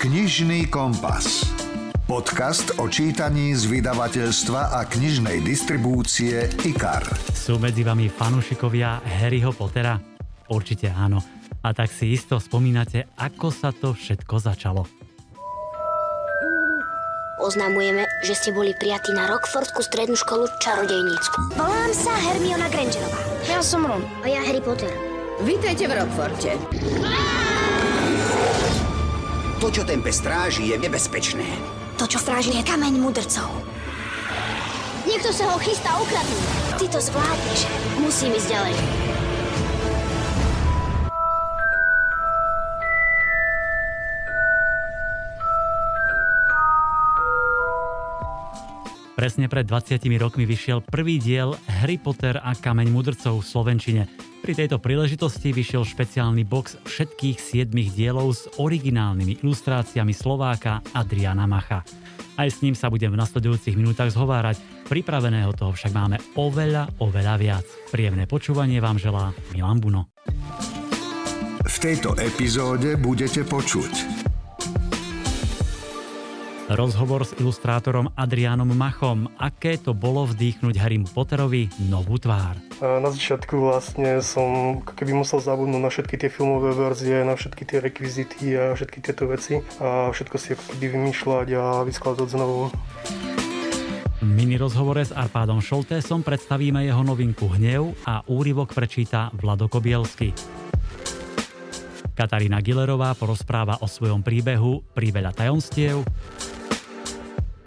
Knižný kompas. Podcast o čítaní z vydavateľstva a knižnej distribúcie IKAR. Sú medzi vami fanúšikovia Harryho Pottera? Určite áno. A tak si isto spomínate, ako sa to všetko začalo. Oznamujeme, že ste boli prijatí na Rockfordskú strednú školu čarodejnícku. Volám sa Hermiona Grangerová. Ja som Ron. A ja Harry Potter. Vítajte v Rockforte. To, čo tempe stráži, je nebezpečné. To, čo stráži, je kameň mudrcov. Niekto sa ho chystá ukradnúť. Ty to zvládneš. Musím ísť ďalej. Presne pred 20 rokmi vyšiel prvý diel Harry Potter a kameň mudrcov v Slovenčine. Pri tejto príležitosti vyšiel špeciálny box všetkých siedmých dielov s originálnymi ilustráciami Slováka Adriana Macha. Aj s ním sa budem v nasledujúcich minútach zhovárať. Pripraveného toho však máme oveľa, oveľa viac. Príjemné počúvanie vám želá Milan Buno. V tejto epizóde budete počuť Rozhovor s ilustrátorom Adrianom Machom. Aké to bolo vdýchnuť Harry Potterovi novú tvár? Na začiatku vlastne som keby musel zabudnúť na všetky tie filmové verzie, na všetky tie rekvizity a všetky tieto veci a všetko si ako keby vymýšľať a vyskladať znovu. V mini rozhovore s Arpádom Šoltésom predstavíme jeho novinku Hnev a úryvok prečíta Vlado Kobielsky. Katarína Gillerová porozpráva o svojom príbehu Príveľa tajomstiev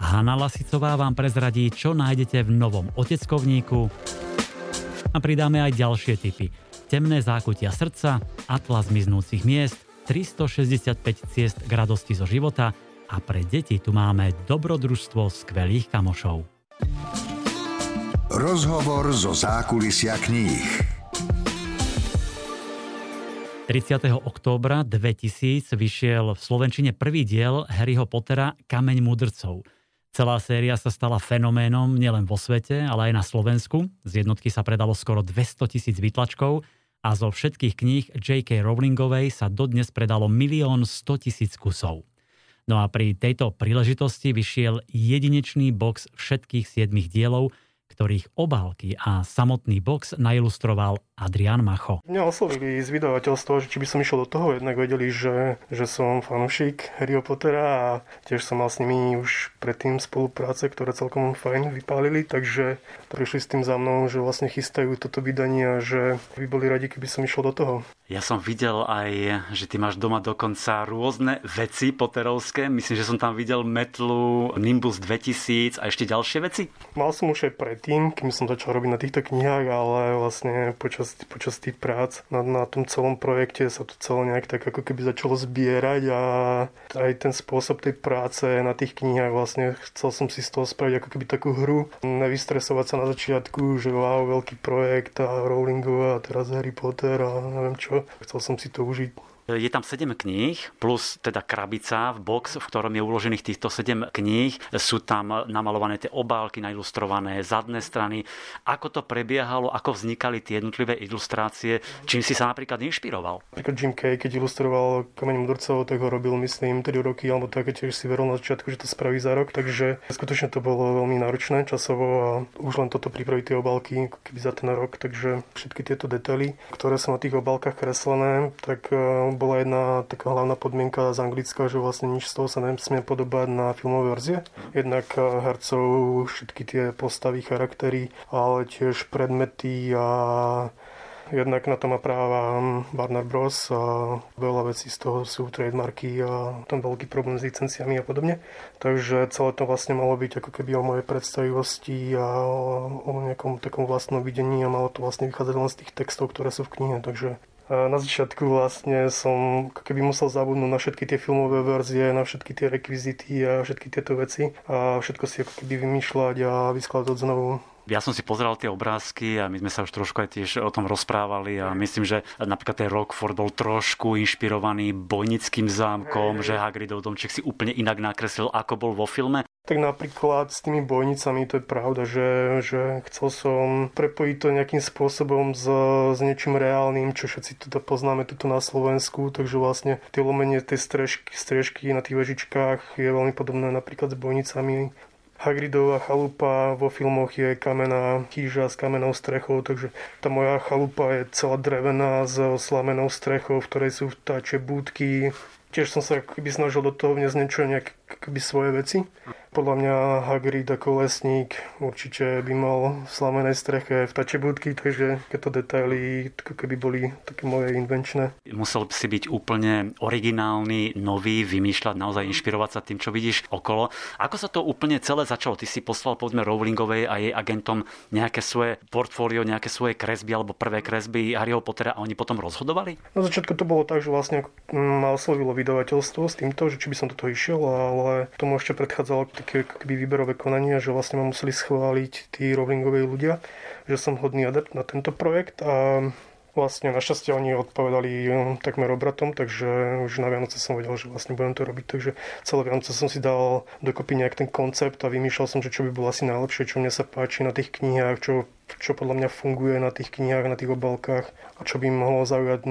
Hanna Lasicová vám prezradí, čo nájdete v novom oteckovníku a pridáme aj ďalšie typy. Temné zákutia srdca, atlas miznúcich miest, 365 ciest k radosti zo života a pre deti tu máme dobrodružstvo skvelých kamošov. Rozhovor zo zákulisia kníh 30. októbra 2000 vyšiel v Slovenčine prvý diel Harryho Pottera Kameň mudrcov – Celá séria sa stala fenoménom nielen vo svete, ale aj na Slovensku. Z jednotky sa predalo skoro 200 tisíc vytlačkov a zo všetkých kníh J.K. Rowlingovej sa dodnes predalo milión 100 tisíc kusov. No a pri tejto príležitosti vyšiel jedinečný box všetkých siedmých dielov, ktorých obálky a samotný box nailustroval Adrian Macho. Mňa oslovili z vydavateľstva, že či by som išiel do toho, jednak vedeli, že, že som fanúšik Harry Pottera a tiež som mal s nimi už predtým spolupráce, ktoré celkom fajn vypálili, takže prišli s tým za mnou, že vlastne chystajú toto vydanie a že by boli radi, keby som išiel do toho. Ja som videl aj, že ty máš doma dokonca rôzne veci poterovské. Myslím, že som tam videl metlu Nimbus 2000 a ešte ďalšie veci. Mal som už aj predtým, kým som začal robiť na týchto knihách, ale vlastne počas, počas tých prác na, na tom celom projekte sa to celé nejak tak ako keby začalo zbierať a aj ten spôsob tej práce na tých knihách vlastne chcel som si z toho spraviť ako keby takú hru. Nevystresovať sa na začiatku, že wow, veľký projekt a Rowlingová a teraz Harry Potter a neviem čo Chcel som si to užiť. Je tam 7 kníh, plus teda krabica v box, v ktorom je uložených týchto 7 kníh. Sú tam namalované tie obálky, nailustrované zadné strany. Ako to prebiehalo, ako vznikali tie jednotlivé ilustrácie, čím si sa napríklad inšpiroval? Napríklad Jim Kay, keď ilustroval Kameň mudrcov, tak ho robil, myslím, 3 roky, alebo tak, tiež si veril na začiatku, že to spraví za rok, takže skutočne to bolo veľmi náročné časovo a už len toto pripraviť tie obálky, keby za ten rok, takže všetky tieto detaily, ktoré sú na tých obálkach kreslené, tak eh, bola jedna taká hlavná podmienka z Anglicka, že vlastne nič z toho sa nesmie podobať na filmové verzie. Jednak eh, hercov, všetky tie postavy, charaktery, ale tiež predmety a Jednak na to má práva hm, Warner Bros. a veľa vecí z toho sú trademarky a tam veľký problém s licenciami a podobne. Takže celé to vlastne malo byť ako keby o mojej predstavivosti a o, nejakom takom vlastnom videní a malo to vlastne vychádzať len z tých textov, ktoré sú v knihe. Takže na začiatku vlastne som keby musel zabudnúť na všetky tie filmové verzie, na všetky tie rekvizity a všetky tieto veci a všetko si ako keby vymýšľať a vyskladať znovu. Ja som si pozeral tie obrázky a my sme sa už trošku aj tiež o tom rozprávali a myslím, že napríklad ten Rockford bol trošku inšpirovaný bojnickým zámkom, že Hagridov domček si úplne inak nakreslil, ako bol vo filme. Tak napríklad s tými bojnicami to je pravda, že, že chcel som prepojiť to nejakým spôsobom s, s niečím reálnym, čo všetci tuto poznáme tuto na Slovensku, takže vlastne tie lomenie tej strežky, strežky na tých vežičkách je veľmi podobné napríklad s bojnicami. Hagridová chalupa vo filmoch je kamená kýža s kamenou strechou, takže tá moja chalupa je celá drevená s slamenou strechou, v ktorej sú vtáče búdky. Tiež som sa keby snažil do toho vniesť niečo, nejaké svoje veci. Podľa mňa Hagrid ako lesník určite by mal v slamenej streche vtačie budky, takže tieto detaily keby boli také moje invenčné. Musel si byť úplne originálny, nový, vymýšľať, naozaj inšpirovať sa tým, čo vidíš okolo. Ako sa to úplne celé začalo? Ty si poslal povedzme Rowlingovej a jej agentom nejaké svoje portfólio, nejaké svoje kresby alebo prvé kresby Harryho Pottera a oni potom rozhodovali? Na začiatku to bolo tak, že vlastne ma oslovilo vydavateľstvo s týmto, že či by som toto išiel, ale tomu ešte predchádzalo také keby výberové konania, že vlastne ma museli schváliť tí Rowlingovej ľudia, že som hodný adept na tento projekt a vlastne našťastie oni odpovedali um, takmer obratom, takže už na Vianoce som vedel, že vlastne budem to robiť, takže celé Vianoce som si dal dokopy nejak ten koncept a vymýšľal som, že čo by bolo asi najlepšie, čo mne sa páči na tých knihách, čo čo podľa mňa funguje na tých knihách, na tých obálkach a čo by mohlo zaujať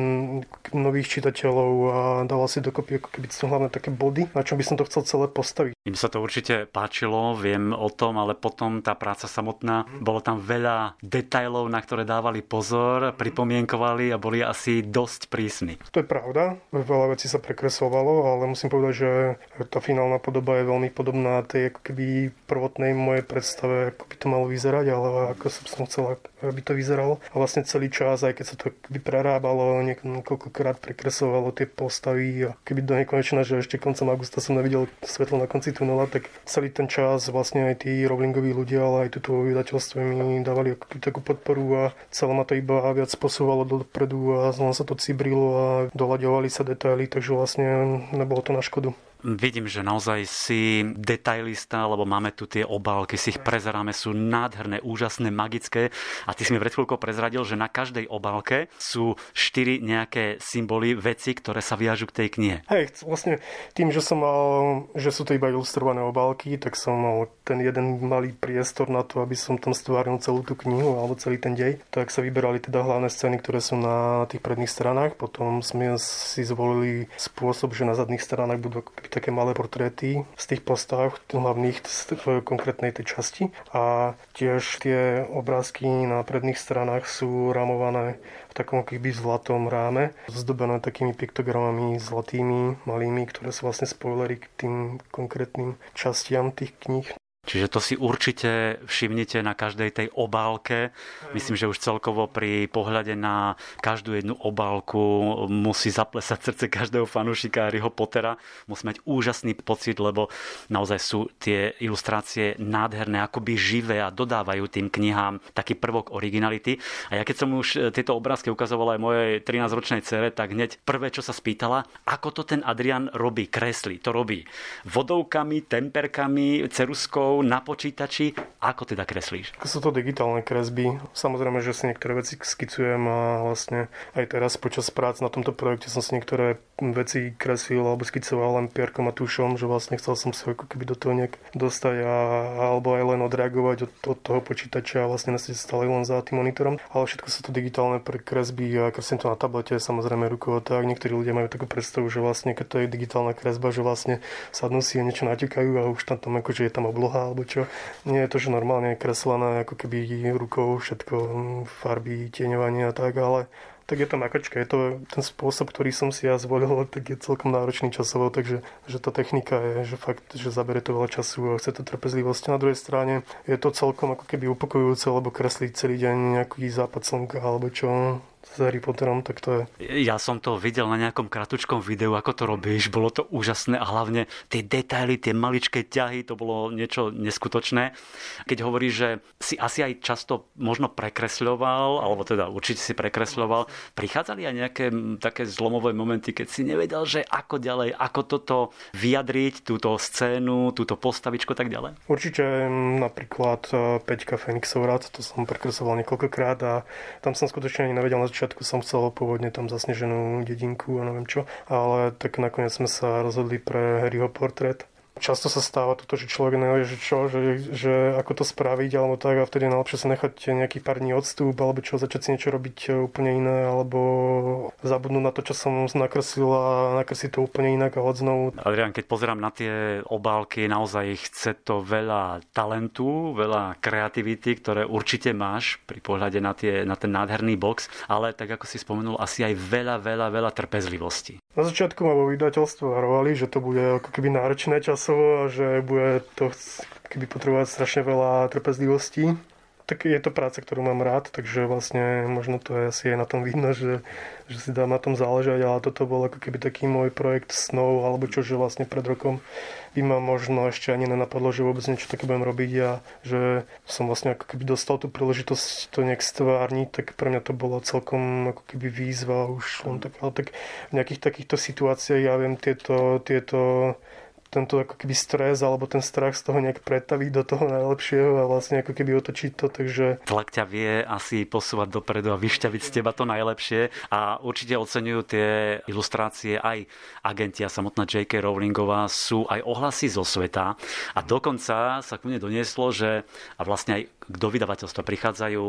nových čitateľov a dával si dokopy ako keby to hlavne také body, na čom by som to chcel celé postaviť. Im sa to určite páčilo, viem o tom, ale potom tá práca samotná, bolo tam veľa detajlov, na ktoré dávali pozor, pripomienkovali a boli asi dosť prísni. To je pravda, veľa vecí sa prekresovalo, ale musím povedať, že tá finálna podoba je veľmi podobná tej ako keby prvotnej mojej predstave, ako by to malo vyzerať, ale ako som som chcel, aby to vyzeralo. A vlastne celý čas, aj keď sa to prerábalo, niekoľkokrát prekresovalo tie postavy a keby do nekonečna, že ešte koncom augusta som nevidel svetlo na konci tunela, tak celý ten čas vlastne aj tí Rowlingoví ľudia, ale aj tuto vydateľstvo mi dávali takú podporu a celé ma to iba viac posúvalo dopredu a znova sa to cibrilo a doľaďovali sa detaily, takže vlastne nebolo to na škodu. Vidím, že naozaj si detailista, lebo máme tu tie obálky, si ich prezeráme, sú nádherné, úžasné, magické. A ty si mi pred chvíľkou prezradil, že na každej obálke sú štyri nejaké symboly, veci, ktoré sa viažu k tej knihe. Hej, vlastne tým, že som mal, že sú to iba ilustrované obálky, tak som mal ten jeden malý priestor na to, aby som tam stvárnil celú tú knihu alebo celý ten dej. Tak sa vyberali teda hlavné scény, ktoré sú na tých predných stranách. Potom sme si zvolili spôsob, že na zadných stranách budú také malé portréty z tých postav hlavných v konkrétnej tej časti a tiež tie obrázky na predných stranách sú ramované v takom keby zlatom ráme, zdobené takými piktogramami zlatými, malými, ktoré sú vlastne spoilery k tým konkrétnym častiam tých kníh. Čiže to si určite všimnite na každej tej obálke. Myslím, že už celkovo pri pohľade na každú jednu obálku musí zaplesať srdce každého fanúšika Harryho Pottera. Musí mať úžasný pocit, lebo naozaj sú tie ilustrácie nádherné, akoby živé a dodávajú tým knihám taký prvok originality. A ja keď som už tieto obrázky ukazoval aj mojej 13-ročnej cere, tak hneď prvé, čo sa spýtala, ako to ten Adrian robí, kresli. To robí vodovkami, temperkami, ceruskou, na počítači. Ako teda kreslíš? Sú to digitálne kresby. Samozrejme, že si niektoré veci skicujem a vlastne aj teraz počas prác na tomto projekte som si niektoré veci kreslil alebo skicoval len pierkom a tušom, že vlastne chcel som sa ako keby do toho nejak dostať a, alebo aj len odreagovať od, od toho počítača a vlastne nesiť stále len za tým monitorom. Ale všetko sú to digitálne pre kresby a kreslím to na tablete, samozrejme rukou a tak. Niektorí ľudia majú takú predstavu, že vlastne keď to je digitálna kresba, že vlastne sadnú si a niečo natekajú a už tam, tam akože je tam obloha alebo čo. Nie je to, že normálne je kreslené ako keby rukou všetko, farby, tieňovanie a tak, ale tak je to makačka, je to ten spôsob, ktorý som si ja zvolil, tak je celkom náročný časovo, takže že tá technika je, že fakt, že zabere to veľa času a chce to trpezlivosť. Na druhej strane je to celkom ako keby upokojujúce, lebo kresliť celý deň nejaký západ slnka alebo čo, s Harry Potterom, tak to je. Ja som to videl na nejakom kratučkom videu, ako to robíš, bolo to úžasné a hlavne tie detaily, tie maličké ťahy, to bolo niečo neskutočné. Keď hovoríš, že si asi aj často možno prekresľoval, alebo teda určite si prekresľoval, prichádzali aj nejaké také zlomové momenty, keď si nevedel, že ako ďalej, ako toto vyjadriť, túto scénu, túto postavičku tak ďalej? Určite napríklad e, Peťka Fenixovrat, to som prekresloval niekoľkokrát a tam som skutočne ani nevedel začiatku som chcel pôvodne tam zasneženú dedinku a neviem čo, ale tak nakoniec sme sa rozhodli pre Harryho portrét často sa stáva toto, že človek nevie, že čo, že, že ako to spraviť, alebo tak a vtedy najlepšie sa nechať nejaký pár dní odstup, alebo čo, začať si niečo robiť e, úplne iné, alebo zabudnúť na to, čo som nakreslil a nakresliť to úplne inak a hod znovu. Adrian, keď pozerám na tie obálky, naozaj chce to veľa talentu, veľa kreativity, ktoré určite máš pri pohľade na, tie, na ten nádherný box, ale tak ako si spomenul, asi aj veľa, veľa, veľa trpezlivosti. Na začiatku ma vo vydateľstve varovali, že to bude ako keby náročné časovo a že bude to keby potrebovať strašne veľa trpezlivosti tak je to práca, ktorú mám rád, takže vlastne možno to je asi aj na tom vidno, že, že si dám na tom záležať, ale toto bol ako keby taký môj projekt snov, alebo čo, že vlastne pred rokom by ma možno ešte ani nenapadlo, že vôbec niečo také budem robiť a že som vlastne ako keby dostal tú príležitosť to nejak stvárniť, tak pre mňa to bolo celkom ako keby výzva už len tak, ale tak v nejakých takýchto situáciách ja viem tieto, tieto tento ako keby stres alebo ten strach z toho nejak pretaviť do toho najlepšieho a vlastne ako keby otočiť to, takže... Tlak ťa vie asi posúvať dopredu a vyšťaviť z teba to najlepšie a určite oceňujú tie ilustrácie aj agenti a samotná J.K. Rowlingová sú aj ohlasy zo sveta a dokonca sa ku mne donieslo, že a vlastne aj do vydavateľstva prichádzajú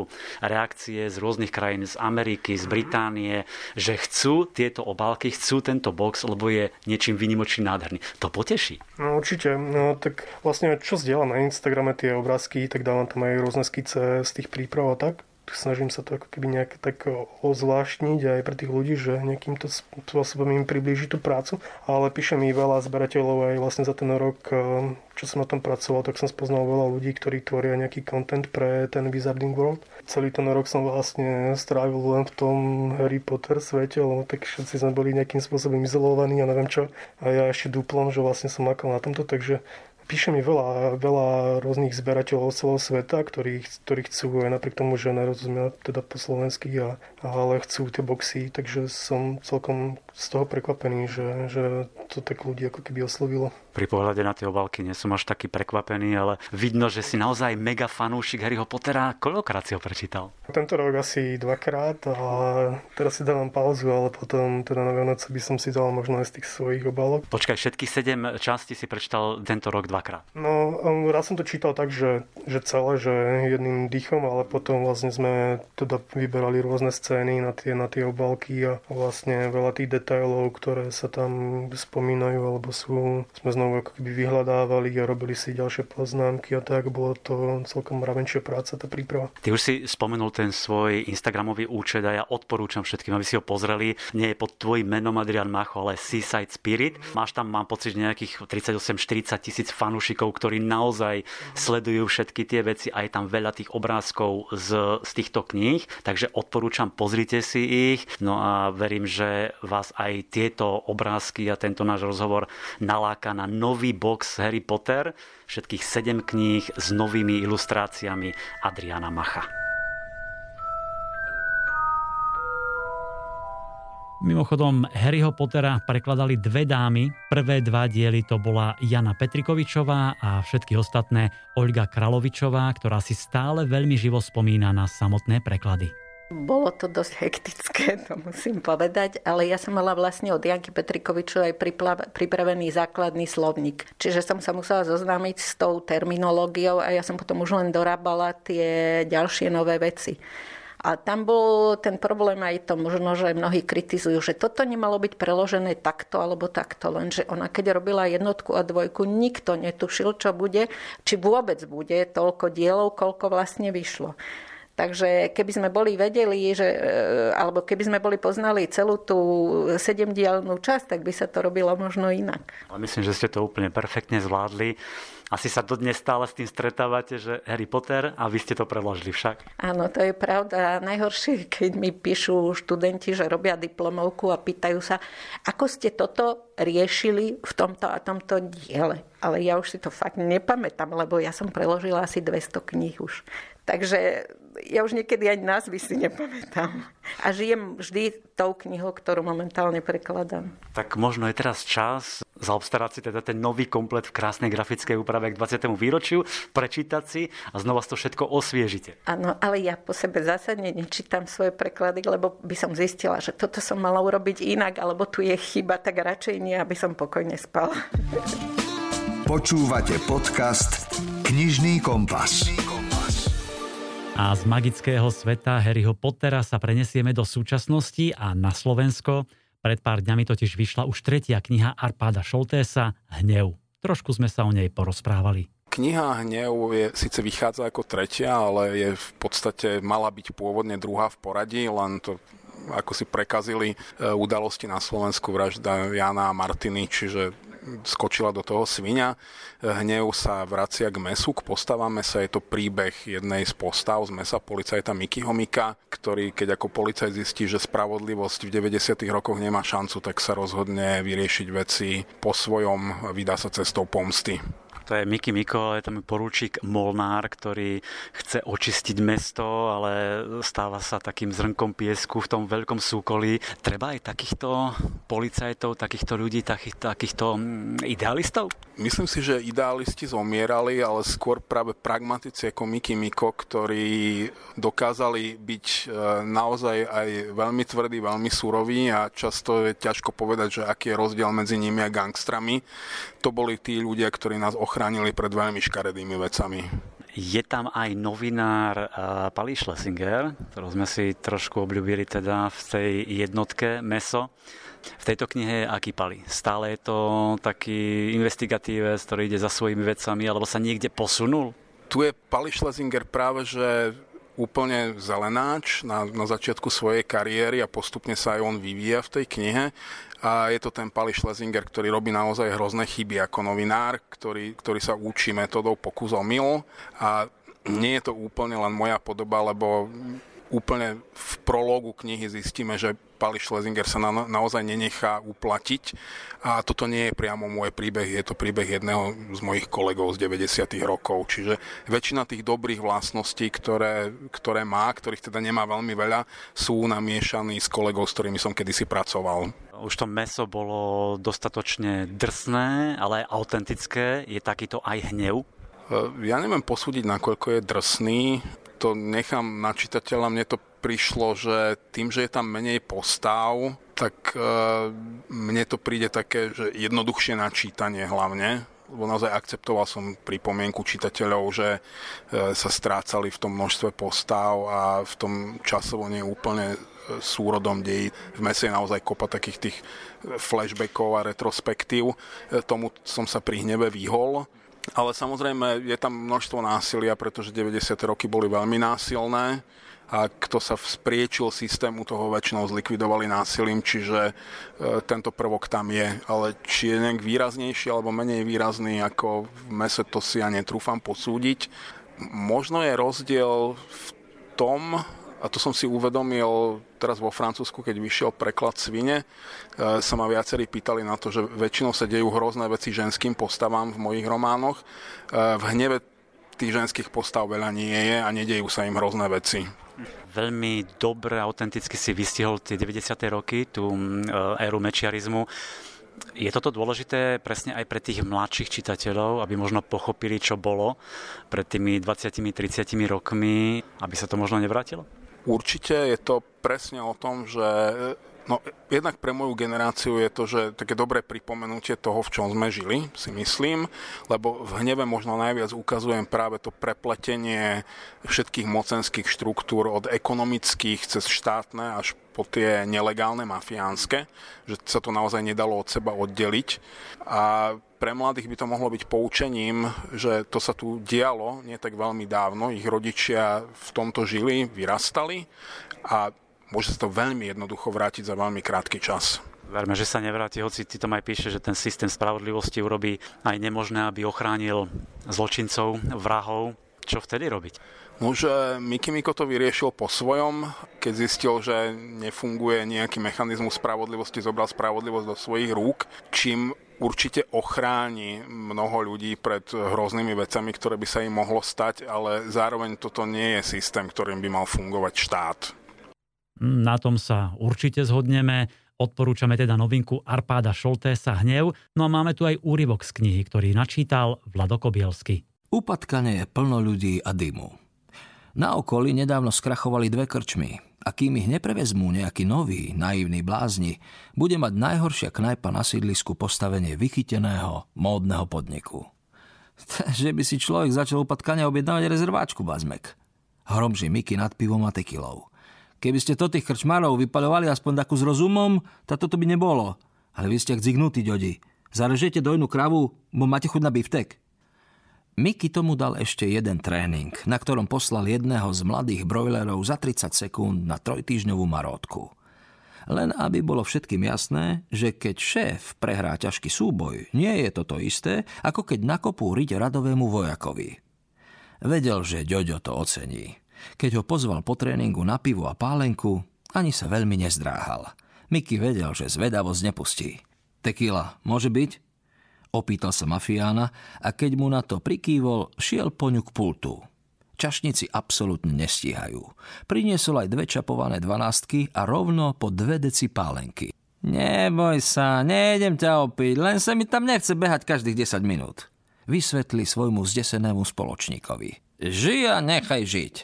reakcie z rôznych krajín, z Ameriky, z Británie, že chcú tieto obálky, chcú tento box, lebo je niečím vynimočným nádherný. To poteší. No určite. No tak vlastne čo zdieľam na Instagrame tie obrázky, tak dávam tam aj rôzne skice z tých príprav a tak snažím sa to ako keby nejak tak ozvláštniť aj pre tých ľudí, že nejakým to spôsobom im priblíži tú prácu. Ale píše mi veľa zberateľov aj vlastne za ten rok, eh, čo som na tom pracoval, tak som spoznal veľa ľudí, ktorí tvoria nejaký content pre ten Wizarding World. Celý ten rok som vlastne strávil len v tom Harry Potter svete, lebo tak všetci sme boli nejakým spôsobom izolovaní a neviem čo. A ja ešte duplom, že vlastne som makal na tomto, takže Píše mi veľa, veľa rôznych zberateľov celého sveta, ktorí, ktorí chcú aj napriek tomu, že nerozumia teda po slovensky, a, ale chcú tie boxy, takže som celkom z toho prekvapený, že, že to tak ľudí ako keby oslovilo. Pri pohľade na tie obálky nie som až taký prekvapený, ale vidno, že si naozaj mega fanúšik Harryho Pottera. Koľkokrát si ho prečítal? Tento rok asi dvakrát a teraz si dávam pauzu, ale potom teda na Vianoce by som si dal možno aj z tých svojich obálok. Počkaj, všetky sedem častí si prečítal tento rok dvakrát? No, um, raz som to čítal tak, že, že celé, že jedným dýchom, ale potom vlastne sme teda vyberali rôzne scény na tie, na tie obálky a vlastne veľa tých detailov, ktoré sa tam spomínajú alebo sú, sme znovu ako keby vyhľadávali a robili si ďalšie poznámky a tak. Bolo to celkom mravenčia práca, tá príprava. Ty už si spomenul ten svoj Instagramový účet a ja odporúčam všetkým, aby si ho pozreli. Nie je pod tvojim menom Adrian Macho, ale Seaside Spirit. Máš tam, mám pocit, nejakých 38-40 tisíc fanúšikov, ktorí naozaj sledujú všetky tie veci a je tam veľa tých obrázkov z, z týchto kníh. Takže odporúčam, pozrite si ich. No a verím, že vás aj tieto obrázky a tento náš rozhovor naláka na nový box Harry Potter, všetkých 7 kníh s novými ilustráciami Adriana Macha. Mimochodom, Harryho Pottera prekladali dve dámy. Prvé dva diely to bola Jana Petrikovičová a všetky ostatné Olga Kralovičová, ktorá si stále veľmi živo spomína na samotné preklady. Bolo to dosť hektické, to musím povedať, ale ja som mala vlastne od Janky Petrikoviču aj pripravený základný slovník. Čiže som sa musela zoznámiť s tou terminológiou a ja som potom už len dorábala tie ďalšie nové veci. A tam bol ten problém aj to možno, že mnohí kritizujú, že toto nemalo byť preložené takto alebo takto, lenže ona keď robila jednotku a dvojku, nikto netušil, čo bude, či vôbec bude toľko dielov, koľko vlastne vyšlo. Takže keby sme boli vedeli, že, e, alebo keby sme boli poznali celú tú sedemdielnú časť, tak by sa to robilo možno inak. Myslím, že ste to úplne perfektne zvládli. Asi sa dodnes stále s tým stretávate, že Harry Potter a vy ste to preložili však. Áno, to je pravda. Najhoršie, keď mi píšu študenti, že robia diplomovku a pýtajú sa, ako ste toto riešili v tomto a tomto diele. Ale ja už si to fakt nepamätám, lebo ja som preložila asi 200 kníh už. Takže ja už niekedy ani názvy si nepamätám. A žijem vždy tou knihou, ktorú momentálne prekladám. Tak možno je teraz čas zaobstarať si teda ten nový komplet v krásnej grafickej úprave k 20. výročiu, prečítať si a znova to všetko osviežite. Áno, ale ja po sebe zásadne nečítam svoje preklady, lebo by som zistila, že toto som mala urobiť inak, alebo tu je chyba, tak radšej nie, aby som pokojne spala. Počúvate podcast Knižný kompas. A z magického sveta Harryho Pottera sa prenesieme do súčasnosti a na Slovensko. Pred pár dňami totiž vyšla už tretia kniha Arpáda Šoltésa Hnev. Trošku sme sa o nej porozprávali. Kniha Hnev je, síce vychádza ako tretia, ale je v podstate mala byť pôvodne druhá v poradí, len to ako si prekazili e, udalosti na Slovensku, vražda Jana a Martiny, čiže skočila do toho svinia. Hnev sa vracia k mesu, k postavám mesa. Je to príbeh jednej z postav z mesa, policajta Miky Homika, ktorý keď ako policajt zistí, že spravodlivosť v 90. rokoch nemá šancu, tak sa rozhodne vyriešiť veci po svojom, vydá sa cestou pomsty. To je Miki Miko, je tam poručík Molnár, ktorý chce očistiť mesto, ale stáva sa takým zrnkom piesku v tom veľkom súkolí. Treba aj takýchto policajtov, takýchto ľudí, takých, takýchto mm, idealistov? Myslím si, že idealisti zomierali, ale skôr práve pragmatici ako Miki Miko, ktorí dokázali byť e, naozaj aj veľmi tvrdí, veľmi suroví a často je ťažko povedať, že aký je rozdiel medzi nimi a gangstrami. To boli tí ľudia, ktorí nás ochránili pred veľmi škaredými vecami. Je tam aj novinár uh, Pali Schlesinger, ktorého sme si trošku obľúbili teda v tej jednotke MESO. V tejto knihe je aký Pali? Stále je to taký investigatívec, ktorý ide za svojimi vecami, alebo sa niekde posunul? Tu je Pali Schlesinger práve, že úplne zelenáč na, na začiatku svojej kariéry a postupne sa aj on vyvíja v tej knihe a je to ten Pali Schlesinger, ktorý robí naozaj hrozné chyby ako novinár, ktorý, ktorý sa učí metodou pokus omyl a nie je to úplne len moja podoba, lebo úplne v prológu knihy zistíme, že Pali Schlesinger sa na, naozaj nenechá uplatiť a toto nie je priamo môj príbeh, je to príbeh jedného z mojich kolegov z 90. rokov, čiže väčšina tých dobrých vlastností, ktoré, ktoré má, ktorých teda nemá veľmi veľa, sú namiešaní s kolegov, s ktorými som kedysi pracoval. Už to meso bolo dostatočne drsné, ale autentické. Je takýto aj hnev? E, ja neviem posúdiť, nakoľko je drsný to nechám na čitateľa. Mne to prišlo, že tým, že je tam menej postav, tak e, mne to príde také, že jednoduchšie načítanie hlavne, lebo naozaj akceptoval som pripomienku čitateľov, že e, sa strácali v tom množstve postav a v tom časovo nie úplne e, súrodom dejí. V mese je naozaj kopa takých tých flashbackov a retrospektív. E, tomu som sa pri hneve vyhol ale samozrejme je tam množstvo násilia, pretože 90. roky boli veľmi násilné a kto sa spriečil systému, toho väčšinou zlikvidovali násilím, čiže e, tento prvok tam je. Ale či je nejak výraznejší alebo menej výrazný ako v mese, to si ja netrúfam posúdiť. Možno je rozdiel v tom, a to som si uvedomil teraz vo Francúzsku, keď vyšiel preklad Svine, e, sa ma viacerí pýtali na to, že väčšinou sa dejú hrozné veci ženským postavám v mojich románoch. E, v hneve tých ženských postav veľa nie je a nedejú sa im hrozné veci. Veľmi dobre, autenticky si vystihol tie 90. roky, tú e, éru mečiarizmu. Je toto dôležité presne aj pre tých mladších čitateľov, aby možno pochopili, čo bolo pred tými 20-30 rokmi, aby sa to možno nevrátilo? Určite je to presne o tom, že No, jednak pre moju generáciu je to, že také dobré pripomenutie toho, v čom sme žili, si myslím, lebo v hneve možno najviac ukazujem práve to prepletenie všetkých mocenských štruktúr od ekonomických cez štátne až po tie nelegálne mafiánske, že sa to naozaj nedalo od seba oddeliť. A pre mladých by to mohlo byť poučením, že to sa tu dialo nie tak veľmi dávno, ich rodičia v tomto žili, vyrastali a môže sa to veľmi jednoducho vrátiť za veľmi krátky čas. Verme, že sa nevráti, hoci ty tam aj píše, že ten systém spravodlivosti urobí aj nemožné, aby ochránil zločincov, vrahov. Čo vtedy robiť? Už Miki Miko to vyriešil po svojom, keď zistil, že nefunguje nejaký mechanizmus spravodlivosti, zobral spravodlivosť do svojich rúk, čím určite ochráni mnoho ľudí pred hroznými vecami, ktoré by sa im mohlo stať, ale zároveň toto nie je systém, ktorým by mal fungovať štát. Na tom sa určite zhodneme. Odporúčame teda novinku Arpáda Šoltésa Hnev. No a máme tu aj úryvok z knihy, ktorý načítal Vlado Kobielsky. Upatkane je plno ľudí a dymu. Na okolí nedávno skrachovali dve krčmy a kým ich neprevezmú nejaký nový, naivný blázni, bude mať najhoršia knajpa na sídlisku postavenie vychyteného, módneho podniku. že by si človek začal u patkania objednávať rezerváčku, bazmek. Hromží Miky nad pivom a tekilou. Keby ste to tých krčmarov vypaľovali aspoň takú s rozumom, tak toto by nebolo. Ale vy ste jak zignutí, ďodi. Zarežete dojnú kravu, bo máte chuť na biftek. Miky tomu dal ešte jeden tréning, na ktorom poslal jedného z mladých brojlerov za 30 sekúnd na trojtýždňovú marótku. Len aby bolo všetkým jasné, že keď šéf prehrá ťažký súboj, nie je toto isté, ako keď nakopú riť radovému vojakovi. Vedel, že Ďoďo to ocení. Keď ho pozval po tréningu na pivu a pálenku, ani sa veľmi nezdráhal. Miky vedel, že zvedavosť nepustí. Tekila, môže byť? Opýtal sa mafiána a keď mu na to prikývol, šiel po ňu k pultu. Čašníci absolútne nestíhajú. Priniesol aj dve čapované dvanástky a rovno po dve deci pálenky. Neboj sa, nejdem ťa opiť, len sa mi tam nechce behať každých 10 minút. Vysvetli svojmu zdesenému spoločníkovi. Žij a nechaj žiť.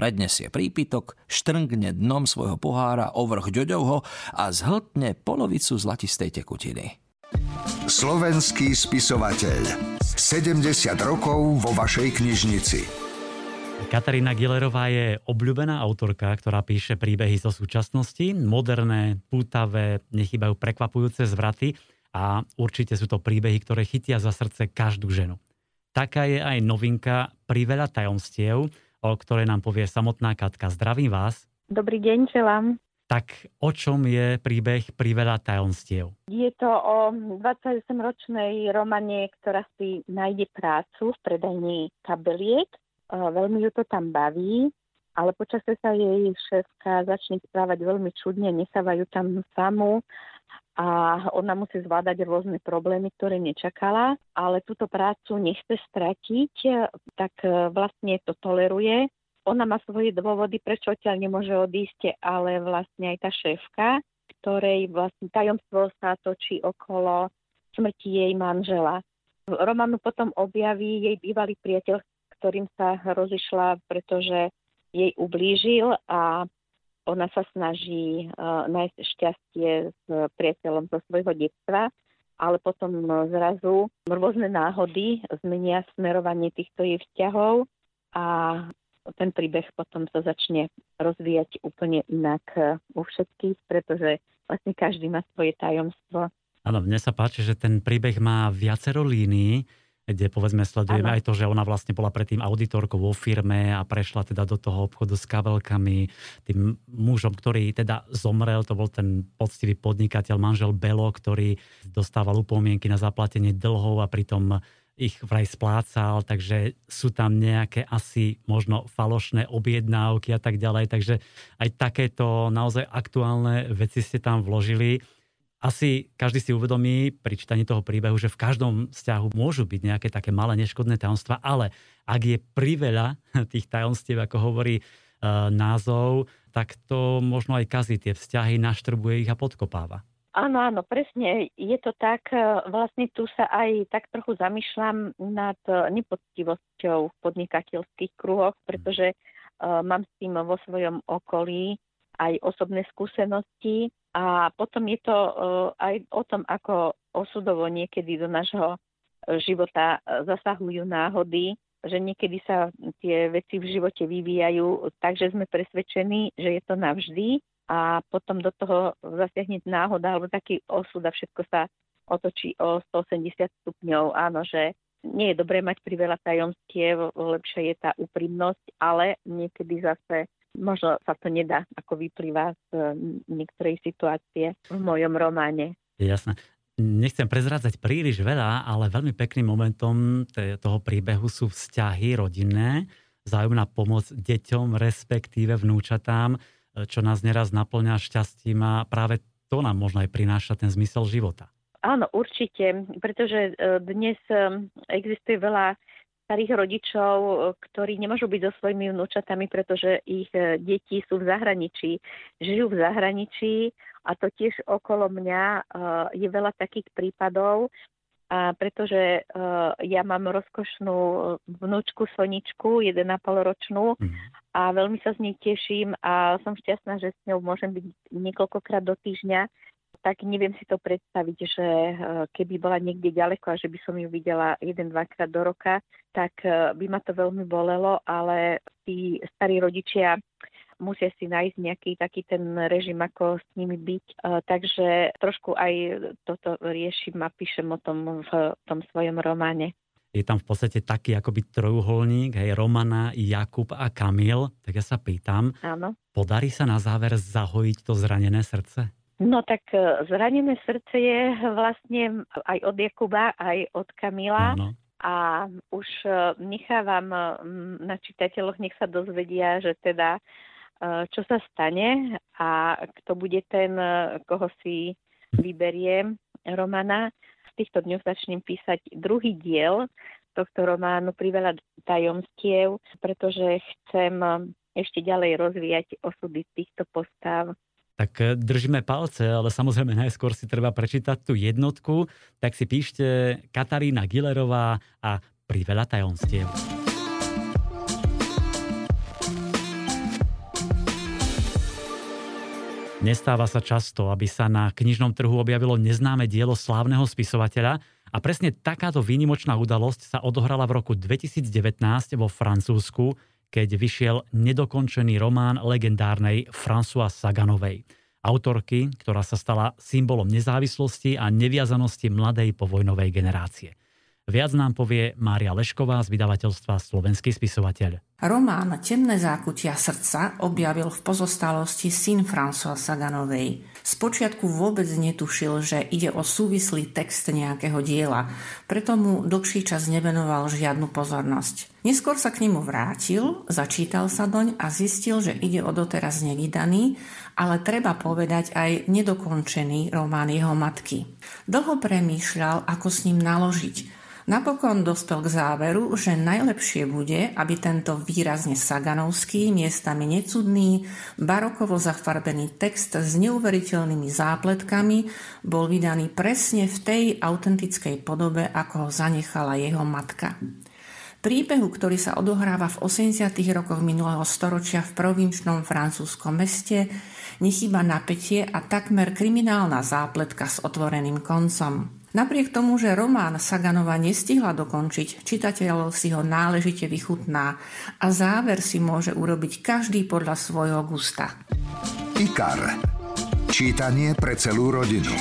Prednesie prípitok, štrngne dnom svojho pohára o vrch ďoďovho a zhltne polovicu zlatistej tekutiny. Slovenský spisovateľ. 70 rokov vo vašej knižnici. Katarína Gillerová je obľúbená autorka, ktorá píše príbehy zo súčasnosti, moderné, pútavé, nechybajú prekvapujúce zvraty a určite sú to príbehy, ktoré chytia za srdce každú ženu. Taká je aj novinka Priveľa tajomstiev, o ktorej nám povie samotná Katka. Zdravím vás. Dobrý deň, želám. Tak o čom je príbeh Priveľa tajomstiev? Je to o 28-ročnej Romane, ktorá si nájde prácu v predajni kabeliek veľmi ju to tam baví, ale počasie sa jej šéfka začne správať veľmi čudne, nechávajú tam samú a ona musí zvládať rôzne problémy, ktoré nečakala, ale túto prácu nechce stratiť, tak e, vlastne to toleruje. Ona má svoje dôvody, prečo odtiaľ nemôže odísť, ale vlastne aj tá šéfka, ktorej vlastne tajomstvo sa točí okolo smrti jej manžela. Romanu potom objaví jej bývalý priateľ, ktorým sa rozišla, pretože jej ublížil a ona sa snaží uh, nájsť šťastie s priateľom zo svojho detstva, ale potom zrazu rôzne náhody zmenia smerovanie týchto jej vzťahov a ten príbeh potom sa začne rozvíjať úplne inak u všetkých, pretože vlastne každý má svoje tajomstvo. Áno, mne sa páči, že ten príbeh má viacero línií kde povedzme sledujeme ano. aj to, že ona vlastne bola predtým auditorkou vo firme a prešla teda do toho obchodu s kabelkami. Tým mužom, ktorý teda zomrel, to bol ten poctivý podnikateľ, manžel Belo, ktorý dostával upomienky na zaplatenie dlhov a pritom ich vraj splácal, takže sú tam nejaké asi možno falošné objednávky a tak ďalej. Takže aj takéto naozaj aktuálne veci ste tam vložili asi každý si uvedomí pri čítaní toho príbehu, že v každom vzťahu môžu byť nejaké také malé neškodné tajomstva, ale ak je priveľa tých tajomstiev, ako hovorí e, názov, tak to možno aj kazí tie vzťahy, naštrbuje ich a podkopáva. Áno, áno, presne. Je to tak, e, vlastne tu sa aj tak trochu zamýšľam nad e, nepoctivosťou v podnikateľských kruhoch, pretože uh, mám s tým vo svojom okolí aj osobné skúsenosti a potom je to uh, aj o tom, ako osudovo niekedy do nášho života e, zasahujú náhody, že niekedy sa tie veci v živote vyvíjajú tak, že sme presvedčení, že je to navždy a potom do toho zasiahne náhoda alebo taký osud a všetko sa otočí o 180 stupňov. Áno, že nie je dobré mať priveľa tajomstiev, lepšia je tá úprimnosť, ale niekedy zase Možno sa to nedá, ako vyplýva z niektorej situácie v mojom románe. Jasné. Nechcem prezrádzať príliš veľa, ale veľmi pekným momentom toho príbehu sú vzťahy rodinné, zájomná pomoc deťom, respektíve vnúčatám, čo nás neraz naplňa šťastím a práve to nám možno aj prináša ten zmysel života. Áno, určite, pretože e, dnes e, existuje veľa starých rodičov, e, ktorí nemôžu byť so svojimi vnúčatami, pretože ich e, deti sú v zahraničí, žijú v zahraničí a to tiež okolo mňa e, je veľa takých prípadov, a pretože ja mám rozkošnú vnúčku Soničku, 1,5 ročnú mhm. a veľmi sa z nej teším a som šťastná, že s ňou môžem byť niekoľkokrát do týždňa tak neviem si to predstaviť, že e, keby bola niekde ďaleko a že by som ju videla jeden, dvakrát do roka, tak e, by ma to veľmi bolelo, ale tí starí rodičia musia si nájsť nejaký taký ten režim, ako s nimi byť. E, takže trošku aj toto riešim a píšem o tom v tom svojom románe je tam v podstate taký akoby trojuholník, hej, Romana, Jakub a Kamil. Tak ja sa pýtam, Áno. podarí sa na záver zahojiť to zranené srdce? No tak e, zranené srdce je vlastne aj od Jakuba, aj od Kamila. Áno. A už e, nechávam e, na čitateľoch, nech sa dozvedia, že teda čo sa stane a kto bude ten, koho si vyberie Romana týchto dňoch začnem písať druhý diel tohto románu Priveľa tajomstiev, pretože chcem ešte ďalej rozvíjať osudy týchto postav. Tak e, držíme palce, ale samozrejme najskôr si treba prečítať tú jednotku, tak si píšte Katarína Gilerová a Priveľa tajomstiev. Nestáva sa často, aby sa na knižnom trhu objavilo neznáme dielo slávneho spisovateľa a presne takáto výnimočná udalosť sa odohrala v roku 2019 vo Francúzsku, keď vyšiel nedokončený román legendárnej François Saganovej. Autorky, ktorá sa stala symbolom nezávislosti a neviazanosti mladej povojnovej generácie. Viac nám povie Mária Lešková z vydavateľstva Slovenský spisovateľ. Román Temné zákutia srdca objavil v pozostalosti syn François Saganovej. Spočiatku vôbec netušil, že ide o súvislý text nejakého diela, preto mu dlhší čas nevenoval žiadnu pozornosť. Neskôr sa k nemu vrátil, začítal sa doň a zistil, že ide o doteraz nevydaný, ale treba povedať aj nedokončený román jeho matky. Dlho premýšľal, ako s ním naložiť – Napokon dospel k záveru, že najlepšie bude, aby tento výrazne saganovský, miestami necudný, barokovo zafarbený text s neuveriteľnými zápletkami bol vydaný presne v tej autentickej podobe, ako ho zanechala jeho matka. Príbehu, ktorý sa odohráva v 80. rokoch minulého storočia v provinčnom francúzskom meste, nechýba napätie a takmer kriminálna zápletka s otvoreným koncom. Napriek tomu, že román Saganova nestihla dokončiť, čitateľ si ho náležite vychutná a záver si môže urobiť každý podľa svojho gusta. IKAR. Čítanie pre celú rodinu.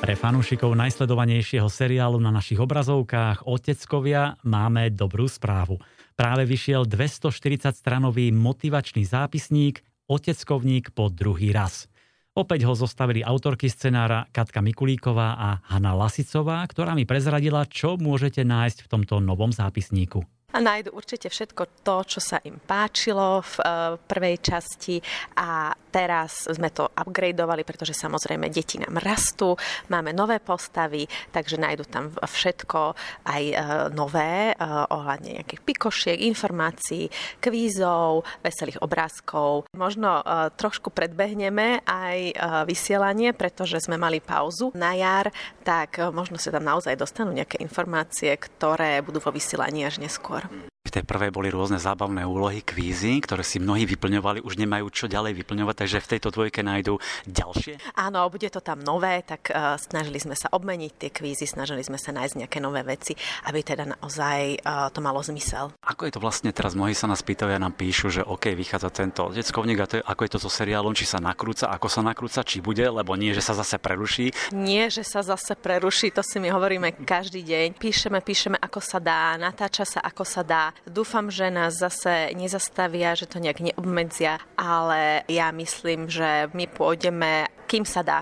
Pre fanúšikov najsledovanejšieho seriálu na našich obrazovkách Oteckovia máme dobrú správu. Práve vyšiel 240-stranový motivačný zápisník Oteckovník po druhý raz – Opäť ho zostavili autorky scenára Katka Mikulíková a Hanna Lasicová, ktorá mi prezradila, čo môžete nájsť v tomto novom zápisníku. A nájdu určite všetko to, čo sa im páčilo v uh, prvej časti a teraz sme to upgradeovali, pretože samozrejme deti nám rastú, máme nové postavy, takže nájdu tam všetko aj uh, nové uh, ohľadne nejakých pikošiek, informácií, kvízov, veselých obrázkov. Možno uh, trošku predbehneme aj vysielanie, pretože sme mali pauzu na jar, tak možno sa tam naozaj dostanú nejaké informácie, ktoré budú vo vysielaní až neskôr. V tej prvej boli rôzne zábavné úlohy, kvízy, ktoré si mnohí vyplňovali, už nemajú čo ďalej vyplňovať, takže v tejto dvojke nájdú ďalšie? Áno, bude to tam nové, tak uh, snažili sme sa obmeniť tie kvízy, snažili sme sa nájsť nejaké nové veci, aby teda naozaj uh, to malo zmysel. Ako je to vlastne teraz? Mnohí sa nás pýtajú a nám píšu, že OK, vychádza tento deckovník a to je, ako je to so seriálom, či sa nakrúca, ako sa nakrúca, či bude, lebo nie, že sa zase preruší. Nie, že sa zase preruší, to si my hovoríme každý deň. Píšeme, píšeme, ako sa dá, natáča sa, ako sa dá Dúfam, že nás zase nezastavia, že to nejak neobmedzia, ale ja myslím, že my pôjdeme, kým sa dá.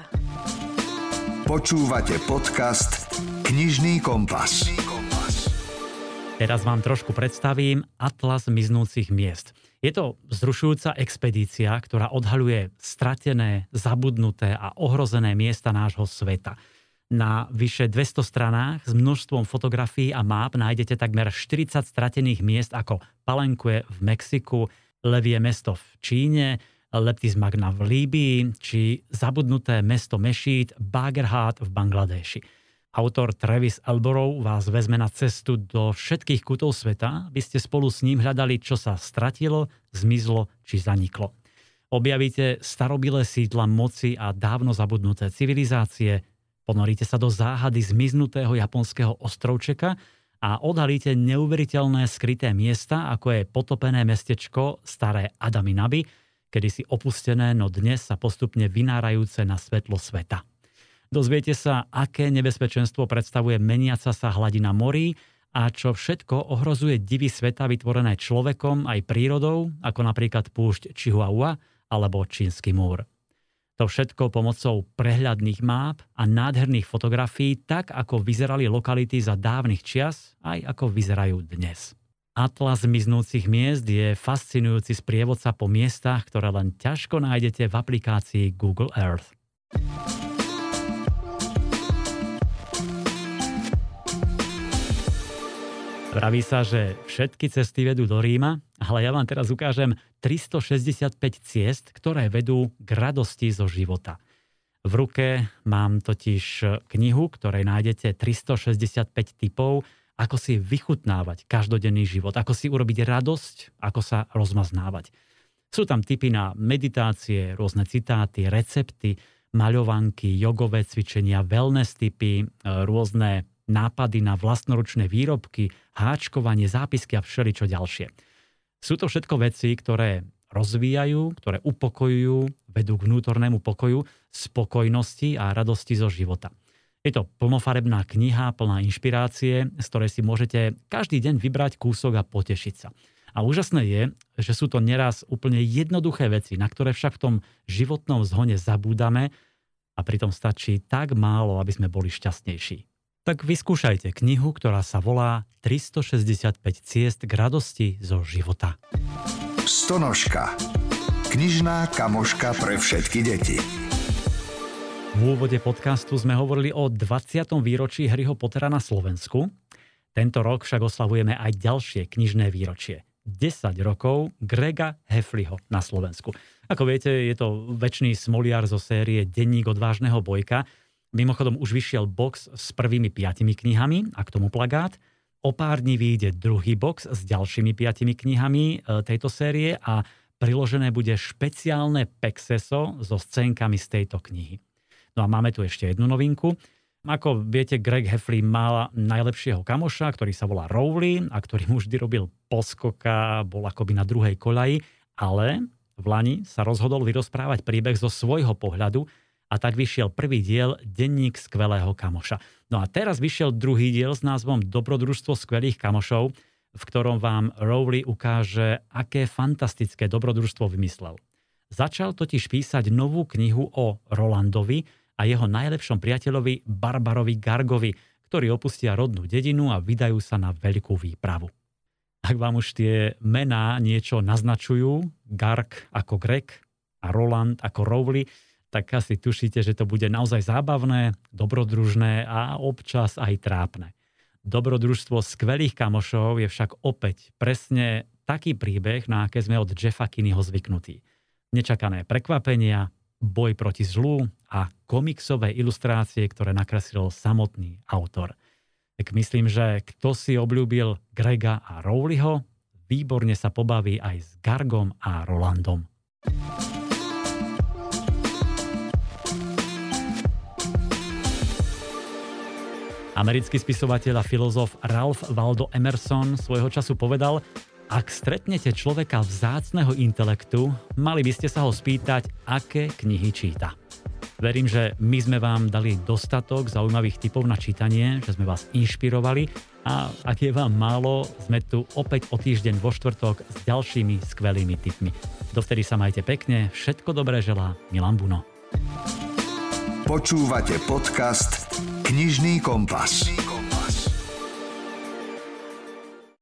Počúvate podcast Knižný kompas. Teraz vám trošku predstavím Atlas miznúcich miest. Je to vzrušujúca expedícia, ktorá odhaľuje stratené, zabudnuté a ohrozené miesta nášho sveta. Na vyše 200 stranách s množstvom fotografií a máp nájdete takmer 40 stratených miest ako Palenque v Mexiku, Levie mesto v Číne, Leptis Magna v Líbii či zabudnuté mesto Mešít Bagerhat v Bangladeši. Autor Travis Elborough vás vezme na cestu do všetkých kútov sveta, aby ste spolu s ním hľadali, čo sa stratilo, zmizlo či zaniklo. Objavíte starobilé sídla moci a dávno zabudnuté civilizácie, ponoríte sa do záhady zmiznutého japonského ostrovčeka a odhalíte neuveriteľné skryté miesta, ako je potopené mestečko Staré Adaminaby, kedy si opustené, no dnes sa postupne vynárajúce na svetlo sveta. Dozviete sa, aké nebezpečenstvo predstavuje meniaca sa hladina morí a čo všetko ohrozuje divy sveta vytvorené človekom aj prírodou, ako napríklad púšť Chihuahua alebo Čínsky múr. To všetko pomocou prehľadných máp a nádherných fotografií, tak ako vyzerali lokality za dávnych čias, aj ako vyzerajú dnes. Atlas miznúcich miest je fascinujúci sprievodca po miestach, ktoré len ťažko nájdete v aplikácii Google Earth. Vraví sa, že všetky cesty vedú do Ríma, ale ja vám teraz ukážem 365 ciest, ktoré vedú k radosti zo života. V ruke mám totiž knihu, ktorej nájdete 365 typov, ako si vychutnávať každodenný život, ako si urobiť radosť, ako sa rozmaznávať. Sú tam typy na meditácie, rôzne citáty, recepty, maľovanky, jogové cvičenia, wellness typy, rôzne nápady na vlastnoručné výrobky, háčkovanie, zápisky a všeličo ďalšie. Sú to všetko veci, ktoré rozvíjajú, ktoré upokojujú, vedú k vnútornému pokoju, spokojnosti a radosti zo života. Je to plnofarebná kniha, plná inšpirácie, z ktorej si môžete každý deň vybrať kúsok a potešiť sa. A úžasné je, že sú to neraz úplne jednoduché veci, na ktoré však v tom životnom zhone zabúdame a pritom stačí tak málo, aby sme boli šťastnejší. Tak vyskúšajte knihu, ktorá sa volá 365 ciest k radosti zo života. Stonožka. Knižná kamoška pre všetky deti. V úvode podcastu sme hovorili o 20. výročí Harryho Pottera na Slovensku. Tento rok však oslavujeme aj ďalšie knižné výročie. 10 rokov Grega Hefliho na Slovensku. Ako viete, je to väčší smoliar zo série Denník odvážneho bojka, Mimochodom už vyšiel box s prvými piatimi knihami a k tomu plagát. O pár dní vyjde druhý box s ďalšími piatimi knihami e, tejto série a priložené bude špeciálne pexeso so scénkami z tejto knihy. No a máme tu ešte jednu novinku. Ako viete, Greg Heffley mal najlepšieho kamoša, ktorý sa volá Rowley a ktorý mu vždy robil poskoka, bol akoby na druhej kolaji, ale v Lani sa rozhodol vyrozprávať príbeh zo svojho pohľadu a tak vyšiel prvý diel Denník skvelého kamoša. No a teraz vyšiel druhý diel s názvom Dobrodružstvo skvelých kamošov, v ktorom vám Rowley ukáže, aké fantastické dobrodružstvo vymyslel. Začal totiž písať novú knihu o Rolandovi a jeho najlepšom priateľovi Barbarovi Gargovi, ktorí opustia rodnú dedinu a vydajú sa na veľkú výpravu. Ak vám už tie mená niečo naznačujú, Garg ako Greg a Roland ako Rowley, tak asi tušíte, že to bude naozaj zábavné, dobrodružné a občas aj trápne. Dobrodružstvo skvelých kamošov je však opäť presne taký príbeh, na aké sme od Jeffa Kinneyho zvyknutí. Nečakané prekvapenia, boj proti zlu a komiksové ilustrácie, ktoré nakreslil samotný autor. Tak myslím, že kto si obľúbil Grega a Rowleyho, výborne sa pobaví aj s Gargom a Rolandom. Americký spisovateľ a filozof Ralph Waldo Emerson svojho času povedal, ak stretnete človeka vzácného intelektu, mali by ste sa ho spýtať, aké knihy číta. Verím, že my sme vám dali dostatok zaujímavých typov na čítanie, že sme vás inšpirovali a ak je vám málo, sme tu opäť o týždeň vo štvrtok s ďalšími skvelými tipmi. Dovtedy sa majte pekne, všetko dobré želá Milan Buno. Počúvate podcast Knižný kompas.